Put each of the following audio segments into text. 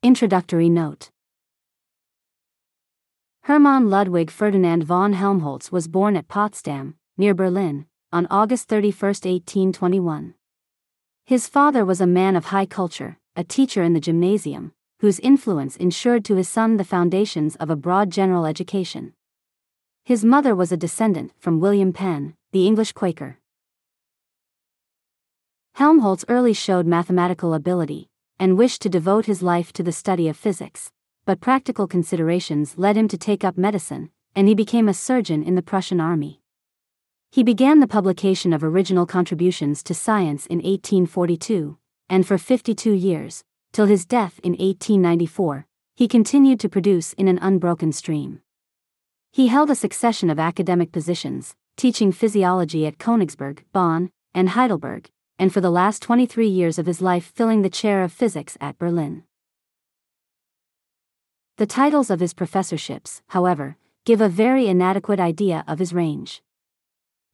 Introductory Note Hermann Ludwig Ferdinand von Helmholtz was born at Potsdam, near Berlin, on August 31, 1821. His father was a man of high culture, a teacher in the gymnasium, whose influence ensured to his son the foundations of a broad general education. His mother was a descendant from William Penn, the English Quaker. Helmholtz early showed mathematical ability, and wished to devote his life to the study of physics, but practical considerations led him to take up medicine, and he became a surgeon in the Prussian army. He began the publication of original contributions to science in 1842, and for 52 years, till his death in 1894, he continued to produce in an unbroken stream. He held a succession of academic positions, teaching physiology at Königsberg, Bonn, and Heidelberg, and for the last 23 years of his life filling the chair of physics at Berlin. The titles of his professorships, however, give a very inadequate idea of his range.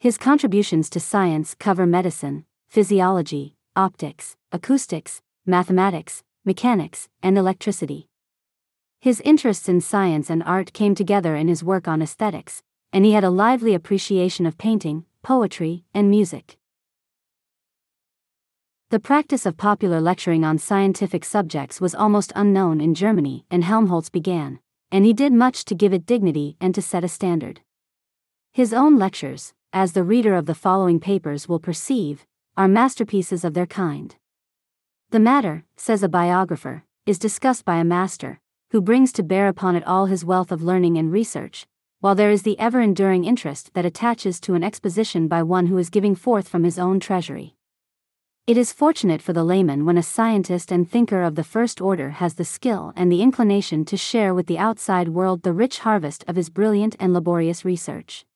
His contributions to science cover medicine, physiology, optics, acoustics, mathematics, mechanics, and electricity. His interests in science and art came together in his work on aesthetics, and he had a lively appreciation of painting, poetry, and music. The practice of popular lecturing on scientific subjects was almost unknown in Germany, and Helmholtz began, and he did much to give it dignity and to set a standard. His own lectures, as the reader of the following papers will perceive, are masterpieces of their kind. The matter, says a biographer, is discussed by a master, who brings to bear upon it all his wealth of learning and research, while there is the ever enduring interest that attaches to an exposition by one who is giving forth from his own treasury. It is fortunate for the layman when a scientist and thinker of the first order has the skill and the inclination to share with the outside world the rich harvest of his brilliant and laborious research.